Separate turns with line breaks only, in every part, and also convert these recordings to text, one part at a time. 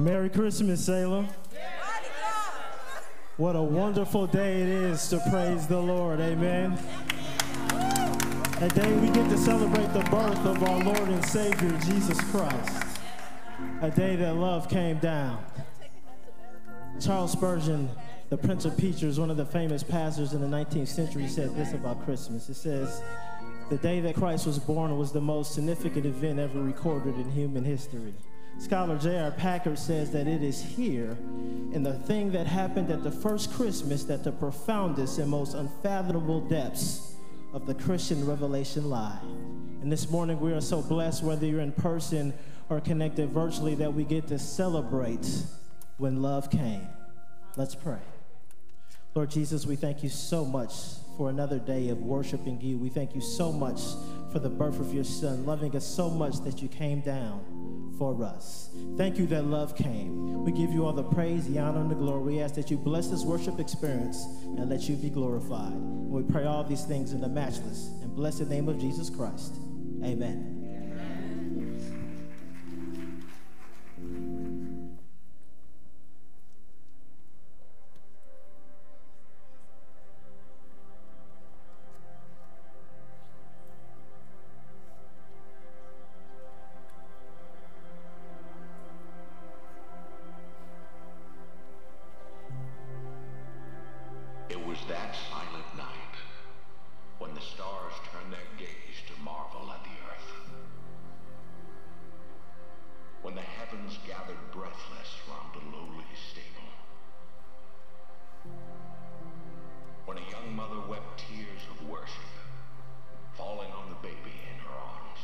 Merry Christmas, Salem. What a wonderful day it is to praise the Lord. Amen. A day we get to celebrate the birth of our Lord and Savior, Jesus Christ. A day that love came down. Charles Spurgeon, the Prince of Preachers, one of the famous pastors in the 19th century, said this about Christmas. It says, The day that Christ was born was the most significant event ever recorded in human history. Scholar J.I. Packer says that it is here in the thing that happened at the first Christmas that the profoundest and most unfathomable depths of the Christian revelation lie. And this morning we are so blessed, whether you're in person or connected virtually, that we get to celebrate when love came. Let's pray. Lord Jesus, we thank you so much for another day of worshiping you. We thank you so much for the birth of your son, loving us so much that you came down for us. Thank you that love came. We give you all the praise, the honor, and the glory. We ask that you bless this worship experience and let you be glorified. And we pray all these things in the matchless and blessed name of Jesus Christ. Amen. stars turned their gaze to marvel at the earth. When the heavens gathered breathless round a lowly stable. When a young mother wept tears of worship, falling on the baby in her arms.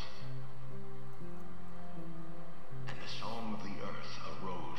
And the song of the earth arose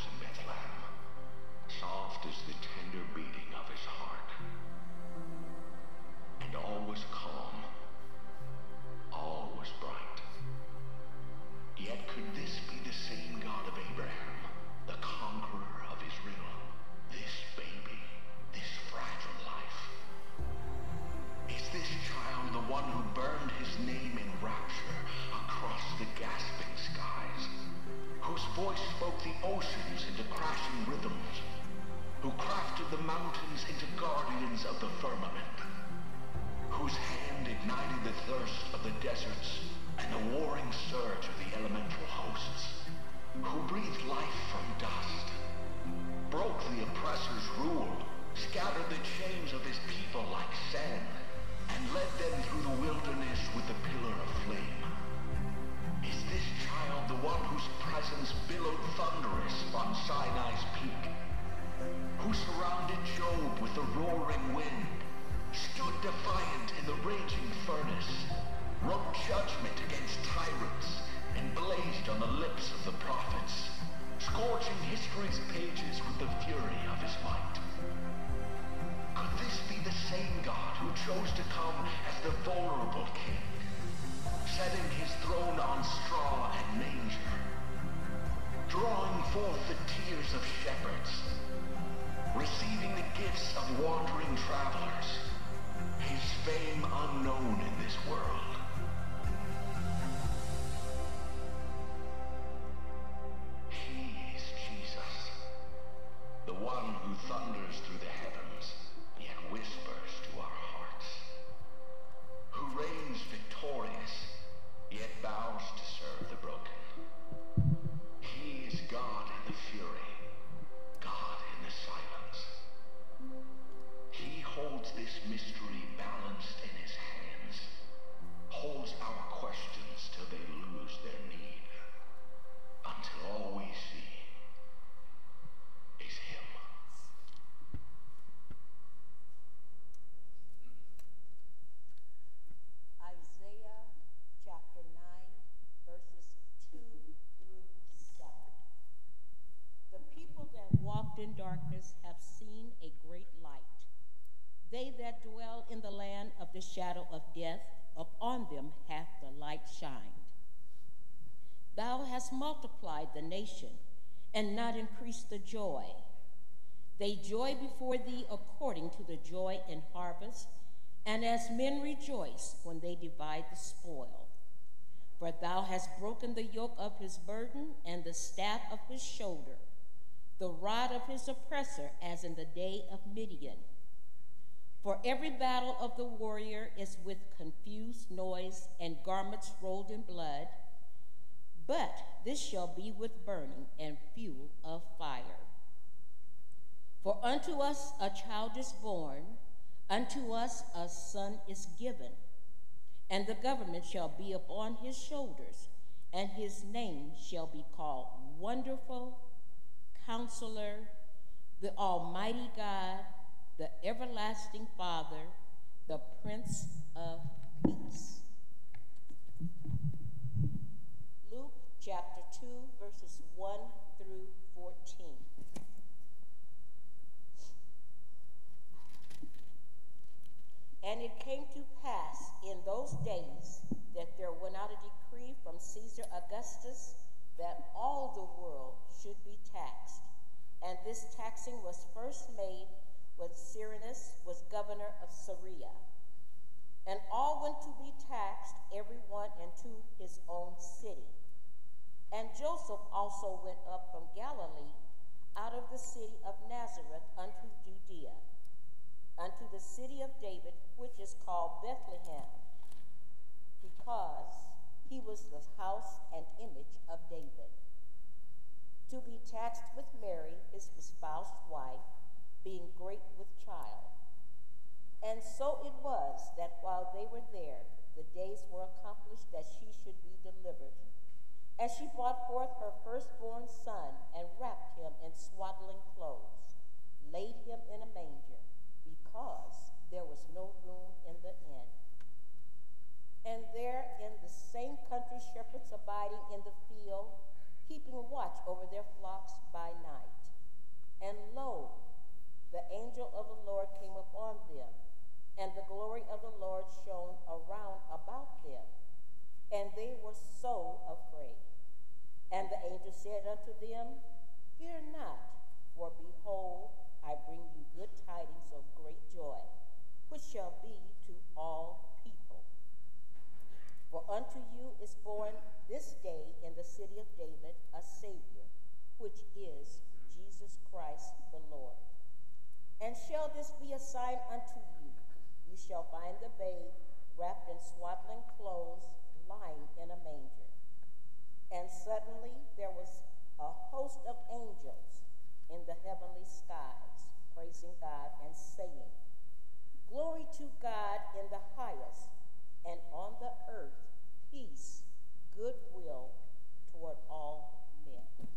They that dwell in the land of the shadow of death, upon them hath the light shined. Thou hast multiplied the nation and not increased the joy. They joy before thee according to the joy in harvest, and as men rejoice when they divide the spoil. For thou hast broken the yoke of his burden and the staff of his shoulder, the rod of his oppressor, as in the day of Midian. For every battle of the warrior is with confused noise and garments rolled in blood, but this shall be with burning and fuel of fire. For unto us a child is born, unto us a son is given, and the government shall be upon his shoulders, and his name shall be called Wonderful Counselor, the Almighty God, the Everlasting Father, the Prince of Peace. Luke chapter 2, verses 1 through 14. And it came to pass in those days that there went out a decree from Caesar Augustus that all the world should be taxed. And this taxing was first made when Cyrenius was governor of Syria. And all went to be taxed, every one into his own city. And Joseph also went up from Galilee out of the city of Nazareth unto Judea, unto the city of David, which is called Bethlehem, because he was the house and image of David to be taxed with Mary, his espoused wife, being great with child. And so it was that while they were there, the days were accomplished that she should be delivered. And she brought forth her firstborn son and wrapped him in swaddling clothes, laid him in a manger, because there was no room in the inn. And there in the same country shepherds abiding in the field keeping watch over their flocks by night. And lo, the angel of the Lord came upon them, and the glory of the Lord shone around about them, and they were so afraid. And the angel said unto them, Fear not, for behold, I bring you good tidings of great joy, which shall be to all. For unto you is born this day in the city of David a Savior, which is Jesus Christ the Lord. And shall this be a sign unto you? You shall find the babe wrapped in swaddling clothes, lying in a manger. And suddenly there was a host of angels in the heavenly skies, praising God and saying, Glory to God in the highest, and on the earth peace goodwill toward all men.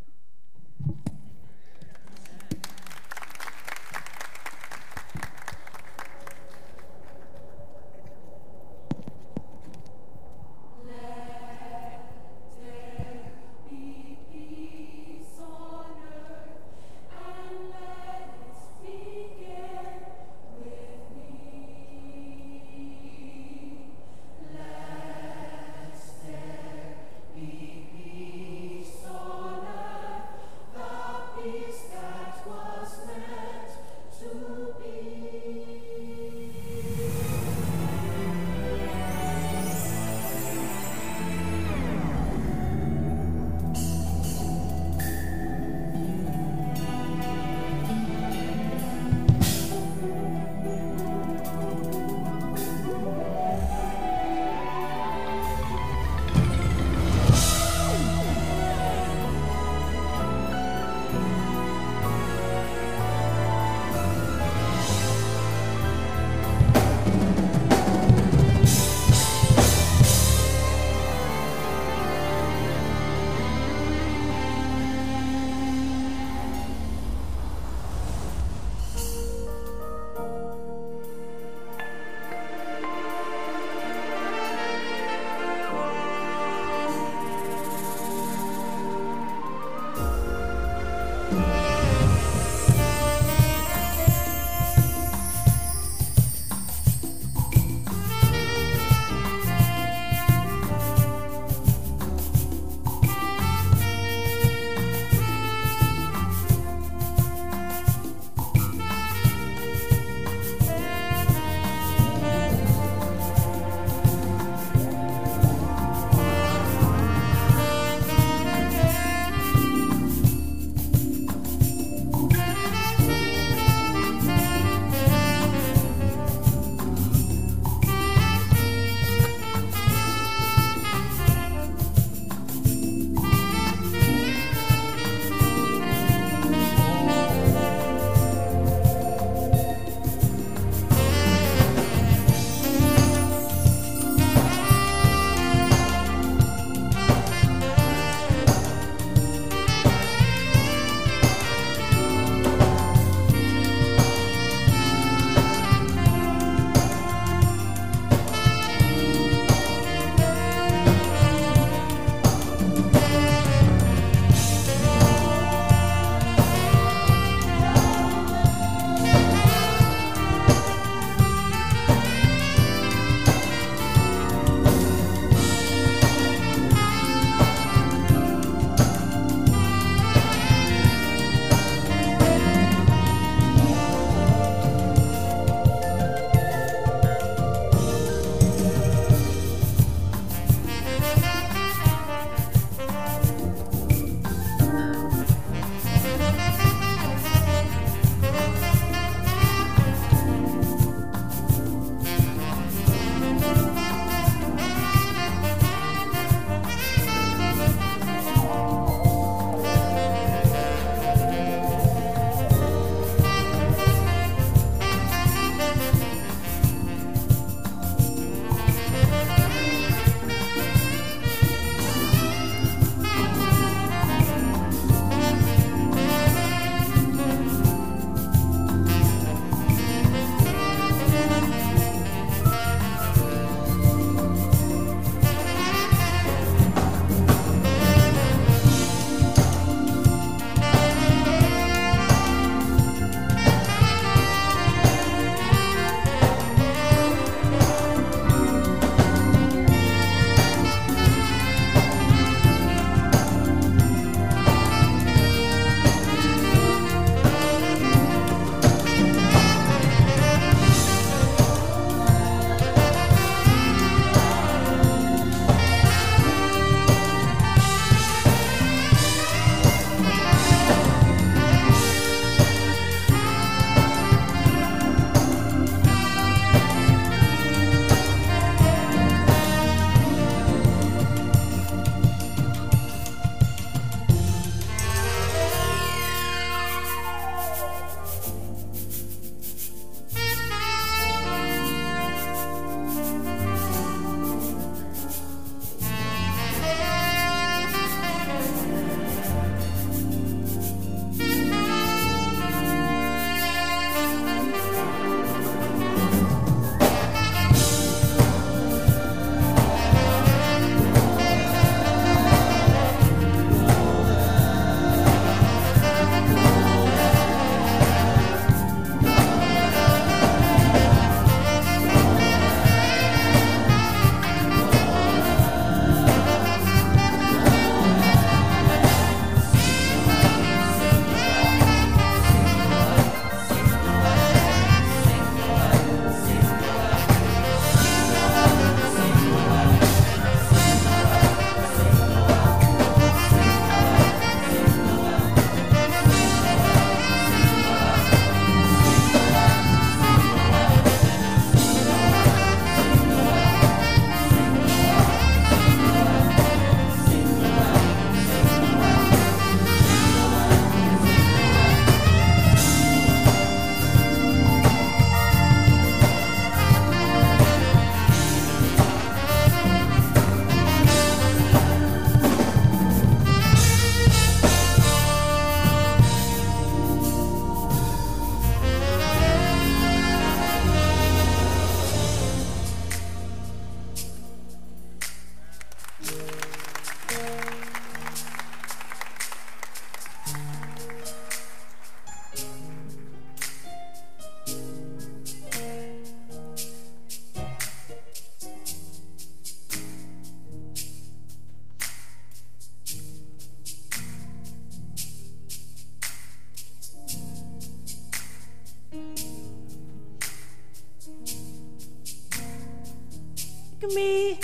me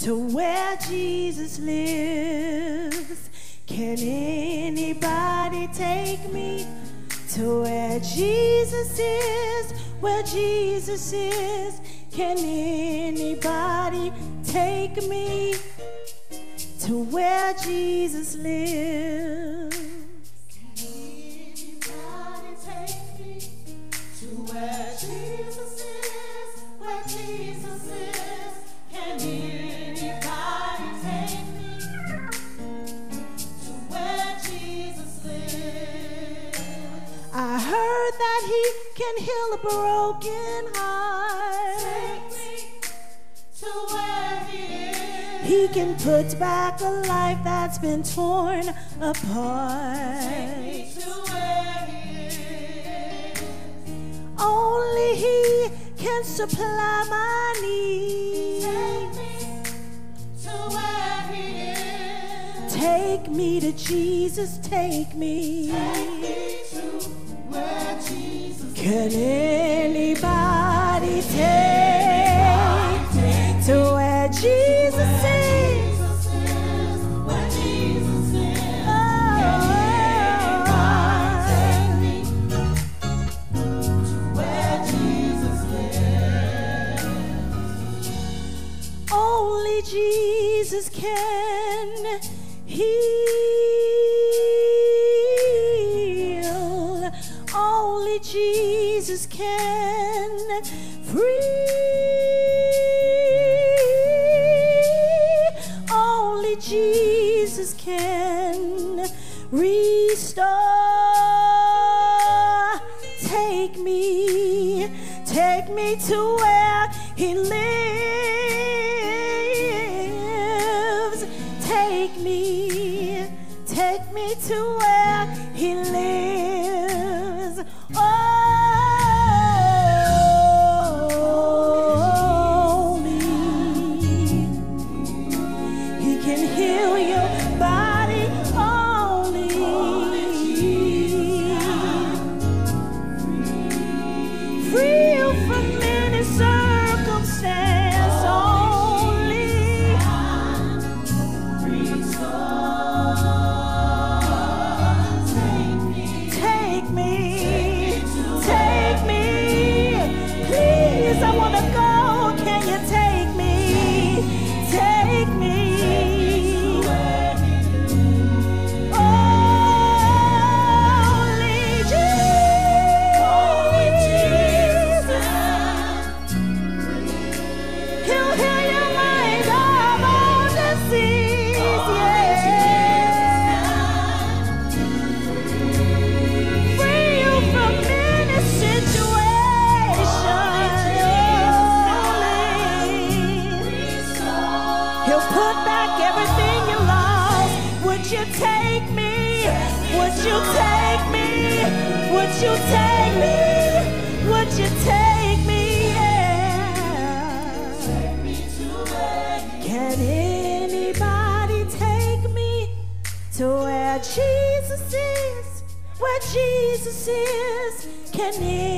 to where Jesus lives. Can anybody take me to where Jesus is? Where Jesus is? Can anybody take me to where Jesus lives? heal a broken heart.
He,
he can put back a life that's been torn apart.
Take me to where He is.
Only He can supply my needs.
Take me to, where He is.
take me to Jesus, take me.
Take
can anybody tell? Take me to where He lives. Jenny.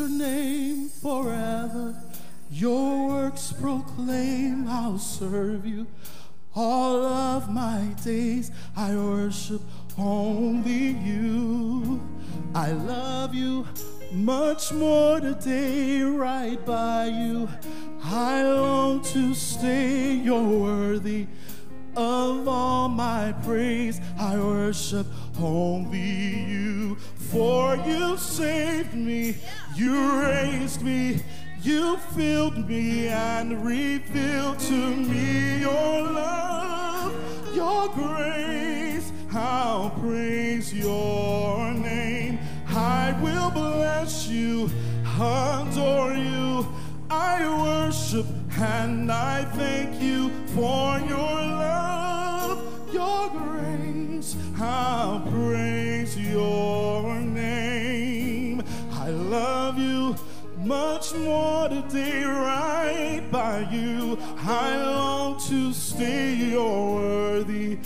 Your
name forever. Your works proclaim I'll serve you. All of my days I worship only you. I love you much more today, right by you. I long to stay, you're worthy of all my praise. I worship only you, for you saved me, you raised me. You filled me and revealed to me your love, your grace. I'll praise your name. I will bless you, adore you. I worship and I thank you for your love, your grace. I'll praise your name. Love you much more today, right by you. I long to stay, you're worthy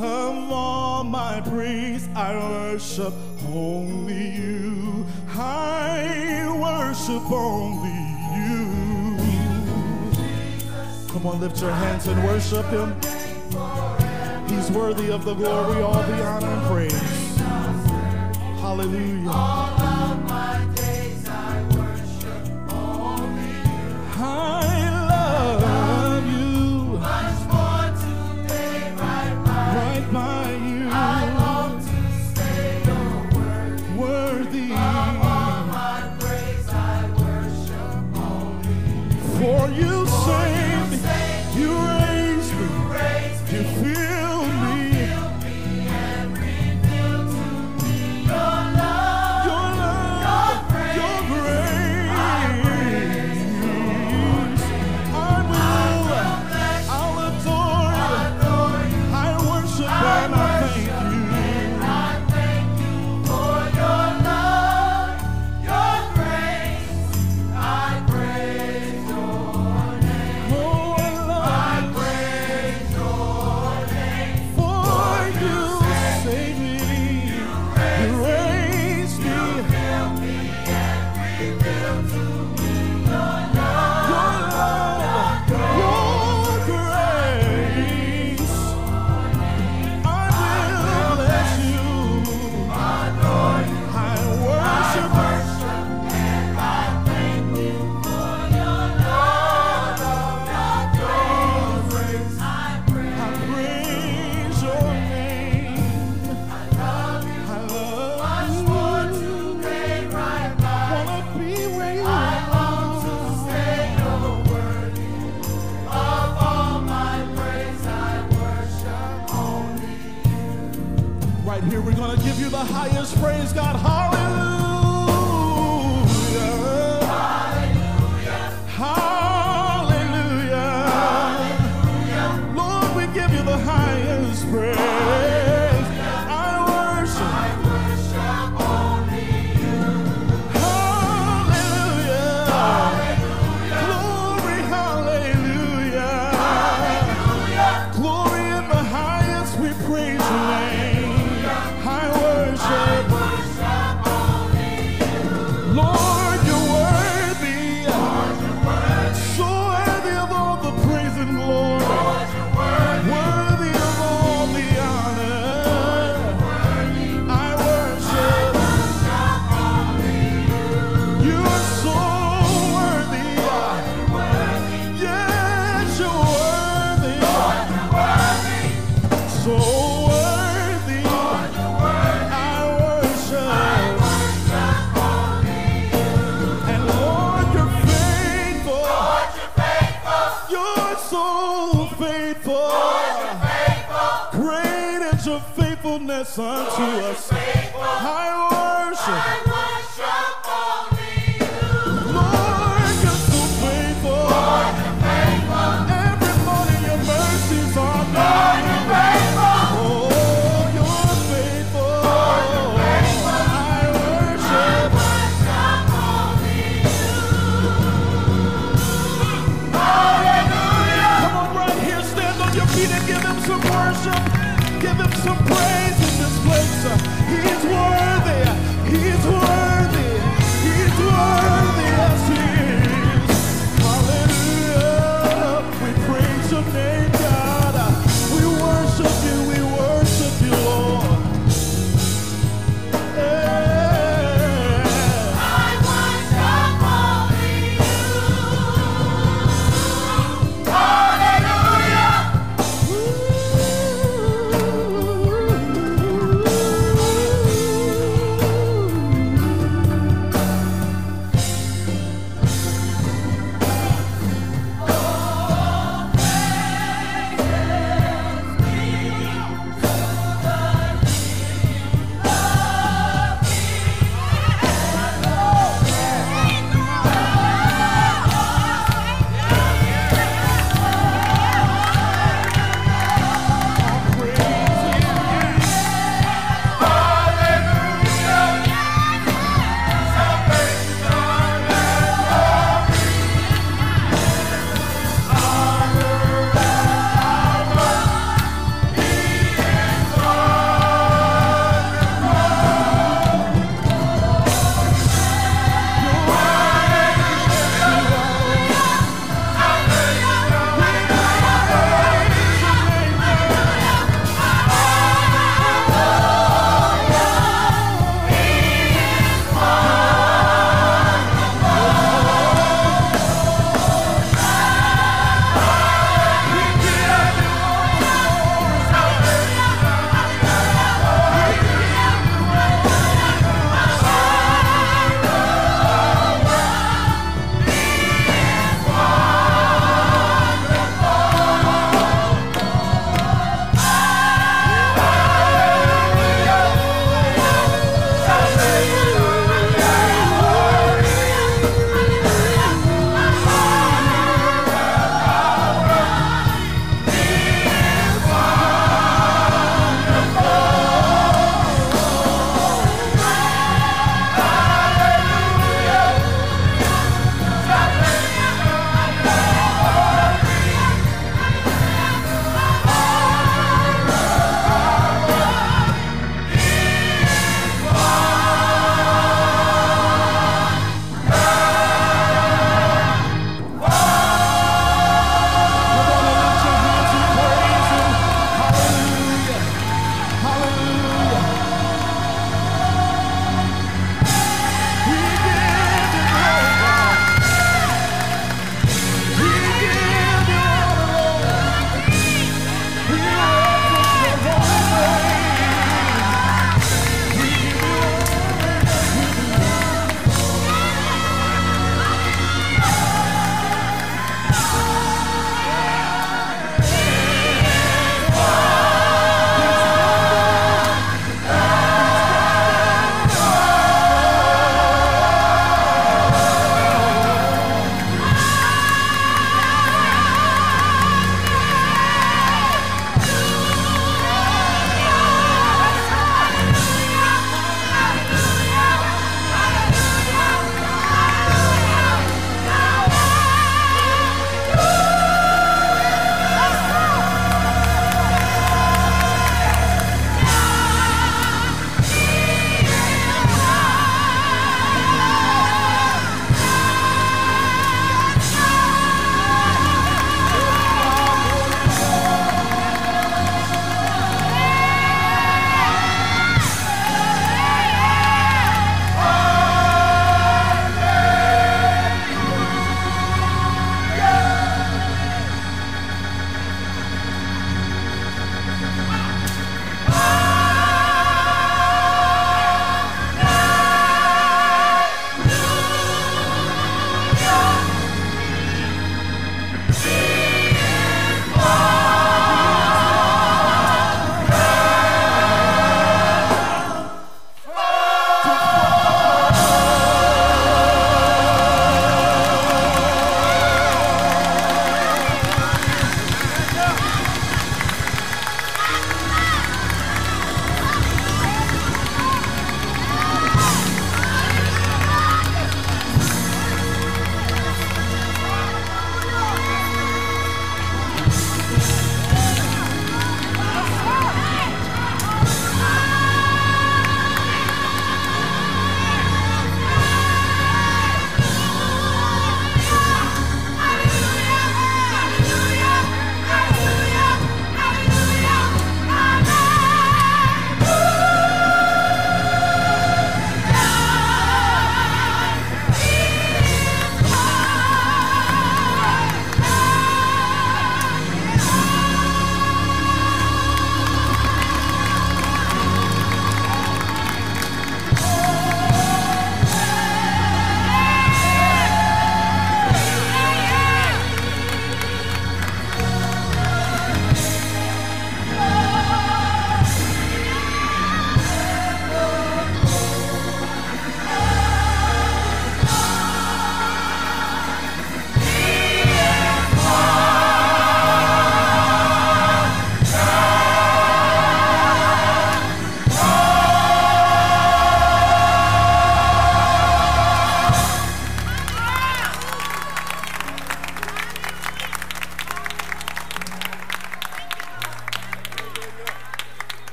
of all my praise. I worship only you. I worship only you. Come on, lift your hands and worship him. He's worthy of the glory, all the honor and praise. Hallelujah. I love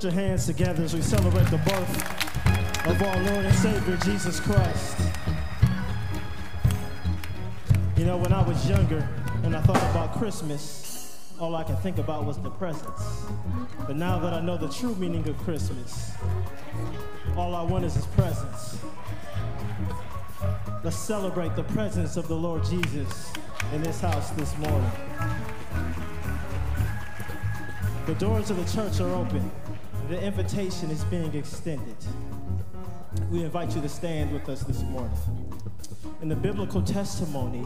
put your hands together as we celebrate the birth of our Lord and Savior, Jesus Christ. You know, when I was younger and I thought about Christmas, all I could think about was the presents. But now that I know the true meaning of Christmas, all I want is his presence. Let's celebrate the presence of the Lord Jesus in this house this morning. The doors of the church are open. The invitation is being extended. We invite you to stand with us this morning. In the biblical testimony,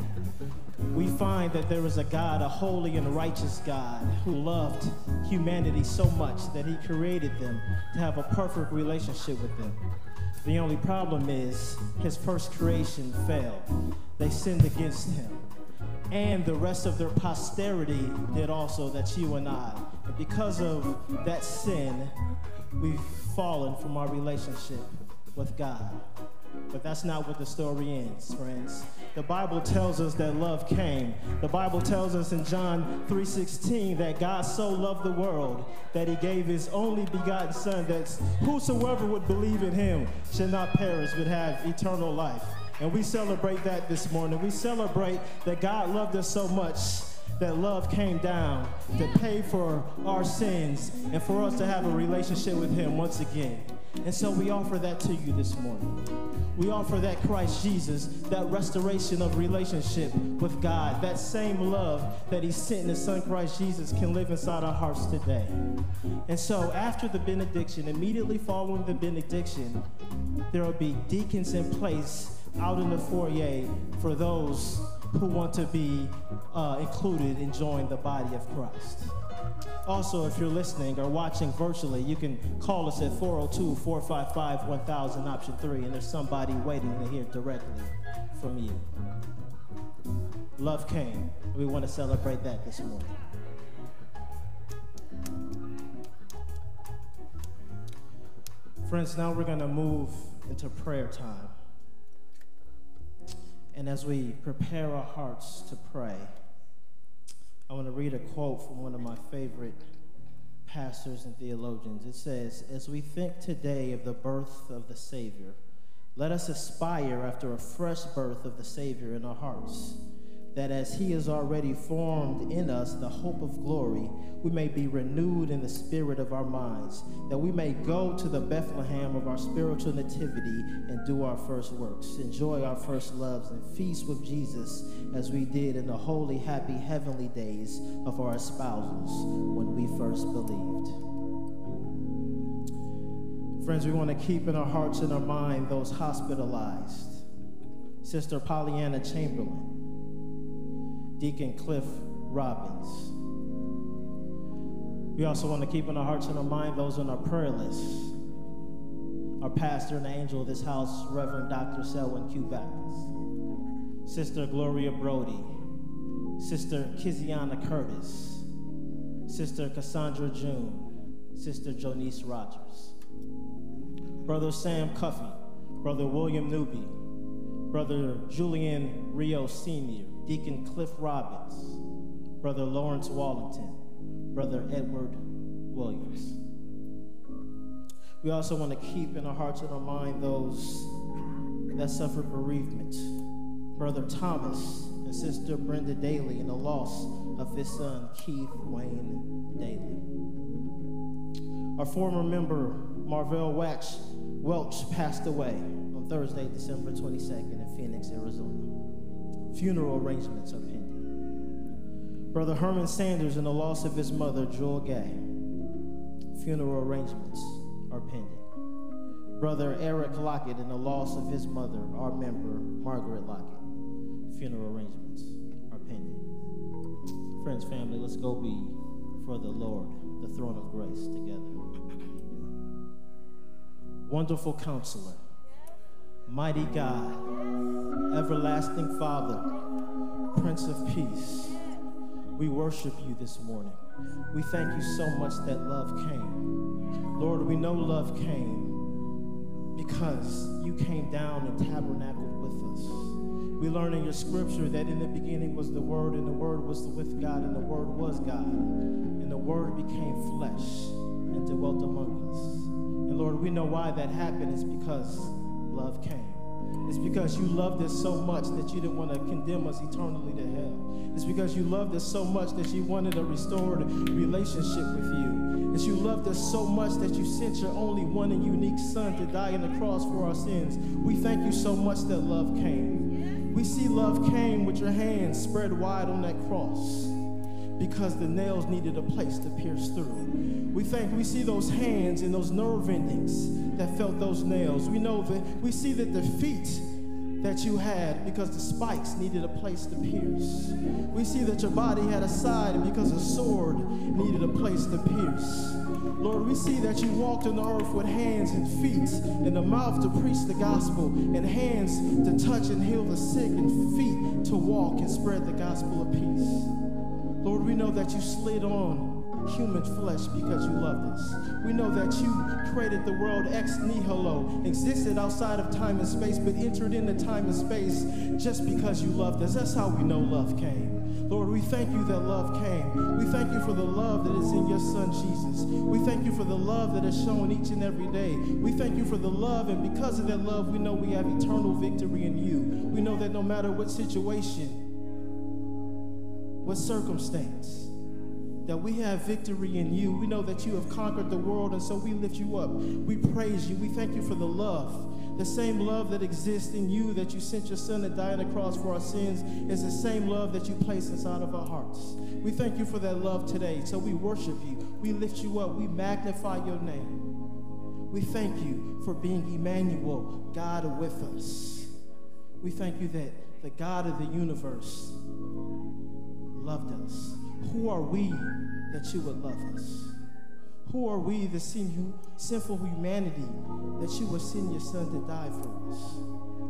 we find that there is a God, a holy and righteous God, who loved humanity so much that he created them to have a perfect relationship with them. The only problem is his first creation failed. They sinned against him. And the rest of their posterity did also, that you and I. And because of that sin, we've fallen from our relationship with God. But that's not what the story ends, friends. The Bible tells us that love came. The Bible tells us in John 3:16 that God so loved the world that he gave his only begotten son that whosoever would believe in him should not perish but have eternal life. And we celebrate that this morning. We celebrate that God loved us so much that love came down to pay for our sins and for us to have a relationship with him once again. And so we offer that to you this morning. We offer that Christ Jesus, that restoration of relationship with God, that same love that He sent in His Son Christ Jesus can live inside our hearts today. And so after the benediction, immediately following the benediction, there will be deacons in place out in the foyer for those who want to be uh, included and join the body of Christ. Also, if you're listening or watching virtually, you can call us at 402 455 1000, option three, and there's somebody waiting to hear directly from you. Love came. We want to celebrate that this morning. Friends, now we're going to move into prayer time. And as we prepare our hearts to pray, I want to read a quote from one of my favorite pastors and theologians. It says, As we think today of the birth of the Savior, let us aspire after a fresh birth of the Savior in our hearts that as he has already formed in us the hope of glory, we may be renewed in the spirit of our minds, that we may go to the Bethlehem of our spiritual nativity and do our first works, enjoy our first loves, and feast with Jesus as we did in the holy, happy, heavenly days of our espousals when we first believed. Friends, we want to keep in our hearts and our mind those hospitalized. Sister Pollyanna Chamberlain, Deacon Cliff Robbins. We also want to keep in our hearts and our mind those on our prayer list. Our pastor and angel of this house, Reverend Dr. Selwyn Q. Bachus. Sister Gloria Brody. Sister Kiziana Curtis. Sister Cassandra June. Sister Jonice Rogers. Brother Sam Cuffey. Brother William Newby. Brother Julian Rio Sr. Deacon Cliff Robbins, Brother Lawrence Wallington, Brother Edward Williams. We also want to keep in our hearts and our mind those that suffer bereavement. Brother Thomas and Sister Brenda Daly in the loss of his son Keith Wayne Daly. Our former member Marvell Welch, Welch passed away on Thursday, December 22nd in Phoenix, Arizona. Funeral arrangements are pending. Brother Herman Sanders and the loss of his mother, Jewel Gay. Funeral arrangements are pending. Brother Eric Lockett and the loss of his mother, our member, Margaret Lockett. Funeral arrangements are pending. Friends, family, let's go be for the Lord, the throne of grace together. Wonderful counselor, mighty God, everlasting Father, Prince of Peace, we worship you this morning. We thank you so much that love came. Lord, we know love came because you came down and tabernacled with us. We learn in your scripture that in the beginning was the Word, and the Word was with God, and the Word was God, and the Word became flesh and dwelt among us. And Lord, we know why that happened is because love came. It's because you loved us so much that you didn't want to condemn us eternally to hell. It's because you loved us so much that you wanted a restored relationship with you. It's you loved us so much that you sent your only one and unique Son to die on the cross for our sins. We thank you so much that love came. We see love came with your hands spread wide on that cross because the nails needed a place to pierce through. We think we see those hands and those nerve endings that felt those nails. We know that we see that the feet that you had because the spikes needed a place to pierce. We see that your body had a side because a sword needed a place to pierce. Lord, we see that you walked on the earth with hands and feet and a mouth to preach the gospel and hands to touch and heal the sick and feet to walk and spread the gospel of peace. Lord, we know that you slid on human flesh because you loved us. We know that you created the world ex nihilo, existed outside of time and space, but entered into time and space just because you loved us. That's how we know love came. Lord, we thank you that love came. We thank you for the love that is in your son Jesus. We thank you for the love that is shown each and every day. We thank you for the love, and because of that love, we know we have eternal victory in you. We know that no matter what situation, what circumstance, that we have victory in you. We know that you have conquered the world, and so we lift you up. We praise you. We thank you for the love. The same love that exists in you that you sent your son to die on the cross for our sins is the same love that you place inside of our hearts. We thank you for that love today. So we worship you. We lift you up. We magnify your name. We thank you for being Emmanuel, God with us. We thank you that the God of the universe loved us. Who are we that you would love us? Who are we, the sinful humanity, that you would send your son to die for us?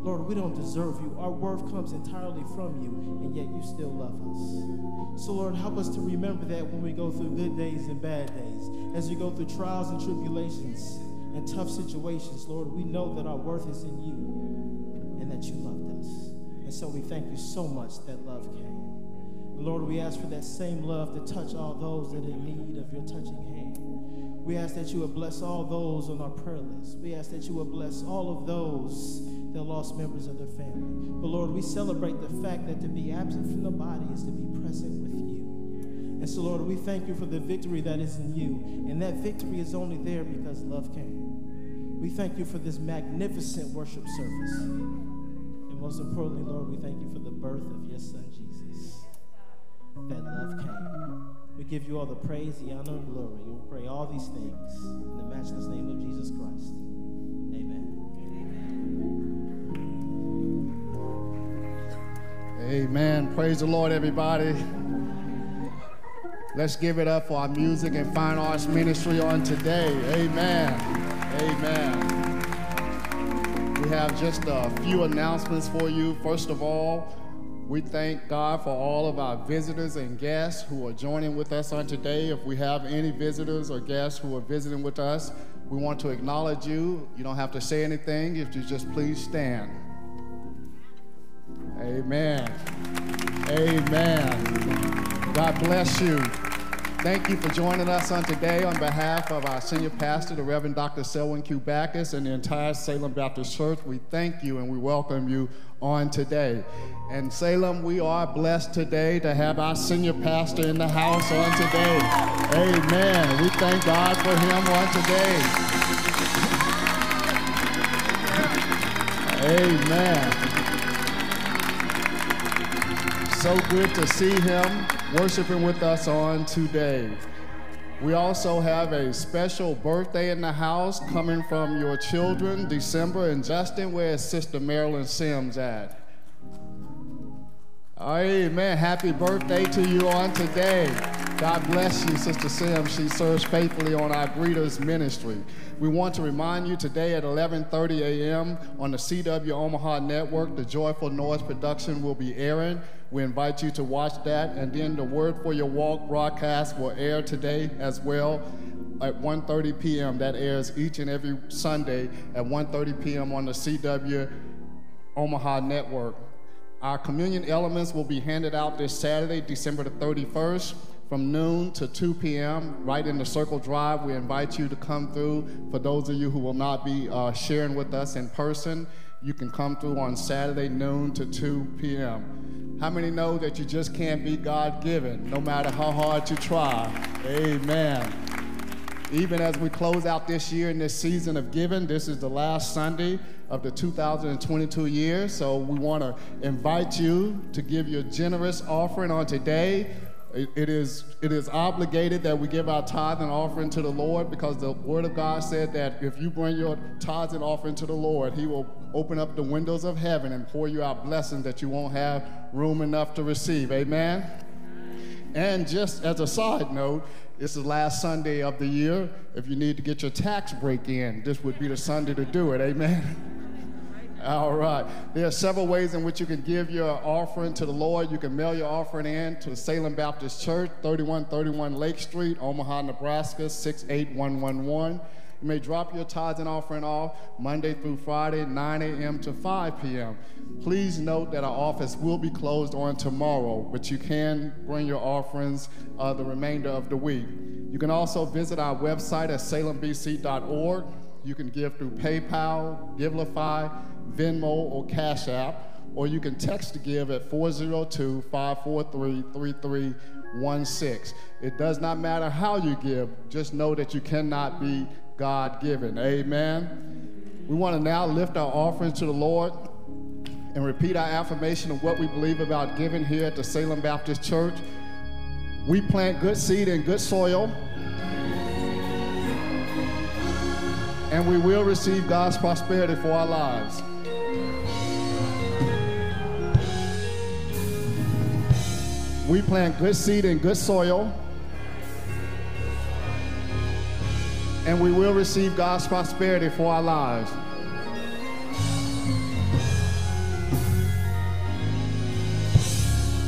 Lord, we don't deserve you. Our worth comes entirely from you, and yet you still love us. So, Lord, help us to remember that when we go through good days and bad days, as we go through trials and tribulations and tough situations, Lord, we know that our worth is in you and that you loved us. And so we thank you so much that love came. Lord, we ask for that same love to touch all those that are in need of your touching hand. We ask that you would bless all those on our prayer list. We ask that you would bless all of those that lost members of their family. But Lord, we celebrate the fact that to be absent from the body is to be present with you. And so, Lord, we thank you for the victory that is in you. And that victory is only there because love came. We thank you for this magnificent worship service. And most importantly, Lord, we thank you for the birth of your son, that love came. We give you all the praise, the honor, and glory. We pray all these things in the matchless name of Jesus Christ. Amen.
Amen. Praise the Lord, everybody. Let's give it up for our music and fine arts ministry on today. Amen. Amen. We have just a few announcements for you. First of all, we thank God for all of our visitors and guests who are joining with us on today. If we have any visitors or guests who are visiting with us, we want to acknowledge you. You don't have to say anything if you just please stand. Amen. Amen. God bless you. Thank you for joining us on today on behalf of our senior pastor, the Reverend Dr. Selwyn Q. Bachus, and the entire Salem Baptist Church. We thank you and we welcome you on today. And Salem, we are blessed today to have our senior pastor in the house on today. Amen. We thank God for him on today. Amen. So good to see him worshiping with us on today. We also have a special birthday in the house coming from your children, December and Justin. Where is Sister Marilyn Sims at? Amen. Happy birthday to you on today. God bless you, Sister Sim. She serves faithfully on our greeters ministry. We want to remind you today at 11:30 a.m. on the CW Omaha network, the Joyful Noise production will be airing. We invite you to watch that, and then the Word for Your Walk broadcast will air today as well at 1:30 p.m. That airs each and every Sunday at 1:30 p.m. on the CW Omaha network. Our communion elements will be handed out this Saturday, December the 31st. from noon to 2 p.m. right in the Circle Drive. We invite you to come through. For those of you who will not be uh, sharing with us in person, you can come through on Saturday noon to 2 p.m. How many know that you just can't be God given no matter how hard you try? Amen. Even as we close out this year in this season of giving, this is the last Sunday of the 2022 year. So we want to invite you to give your generous offering on today. It, is it is obligated that we give our tithe and offering to the Lord because the Word of God said that if you bring your tithes and offering to the Lord, He will open up the windows of heaven and pour you out blessings that you won't have room enough to receive. Amen. And just as a side note, it's the last Sunday of the year. If you need to get your tax break in, this would be the Sunday to do it. Amen. All right. There are several ways in which you can give your offering to the Lord. You can mail your offering in to Salem Baptist Church, 3131 Lake Street, Omaha, Nebraska, 68111. You may drop your tithes and offering off Monday through Friday, 9 a.m. to 5 p.m. Please note that our office will be closed on tomorrow, but you can bring your offerings uh, the remainder of the week. You can also visit our website at salembc.org. You can give through PayPal, Givelify, Venmo, or Cash App, or you can text to give at 402 543 3316. It does not matter how you give, just know that you cannot be God given. Amen. We want to now lift our offerings to the Lord and repeat our affirmation of what we believe about giving here at the Salem Baptist Church. We plant good seed in good soil, and we will receive God's prosperity for our lives. We plant good seed in good soil and we will receive God's prosperity for our lives.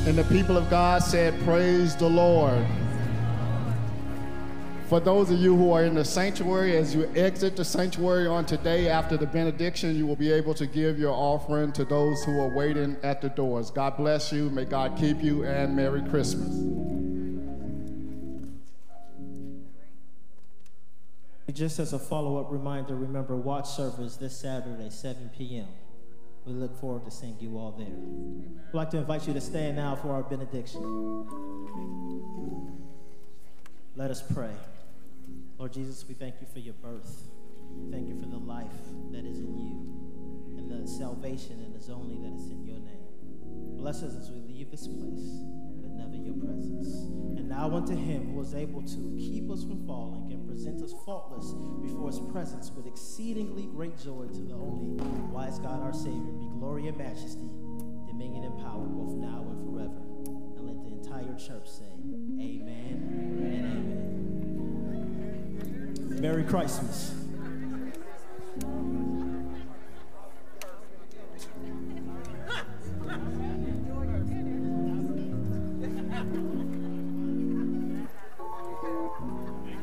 And the people of God said, Praise the Lord. For those of you who are in the sanctuary, as you exit the sanctuary on today after the benediction, you will be able to give your offering to those who are waiting at the doors. God bless you. May God keep you, and Merry Christmas.
Just as a follow up reminder, remember watch service this Saturday, 7 p.m. We look forward to seeing you all there. I'd like to invite you to stand now for our benediction. Let us pray. Lord Jesus, we thank you for your birth. Thank you for the life that is in you and the salvation and is only that is in your name. Bless us as we leave this place, but never your presence. And now unto him who is able to keep us from falling present us faultless before his presence with exceedingly great joy to the only wise God our Savior be glory and majesty, dominion and power both now and forever. And let the entire church say, Amen and Amen. Merry Christmas.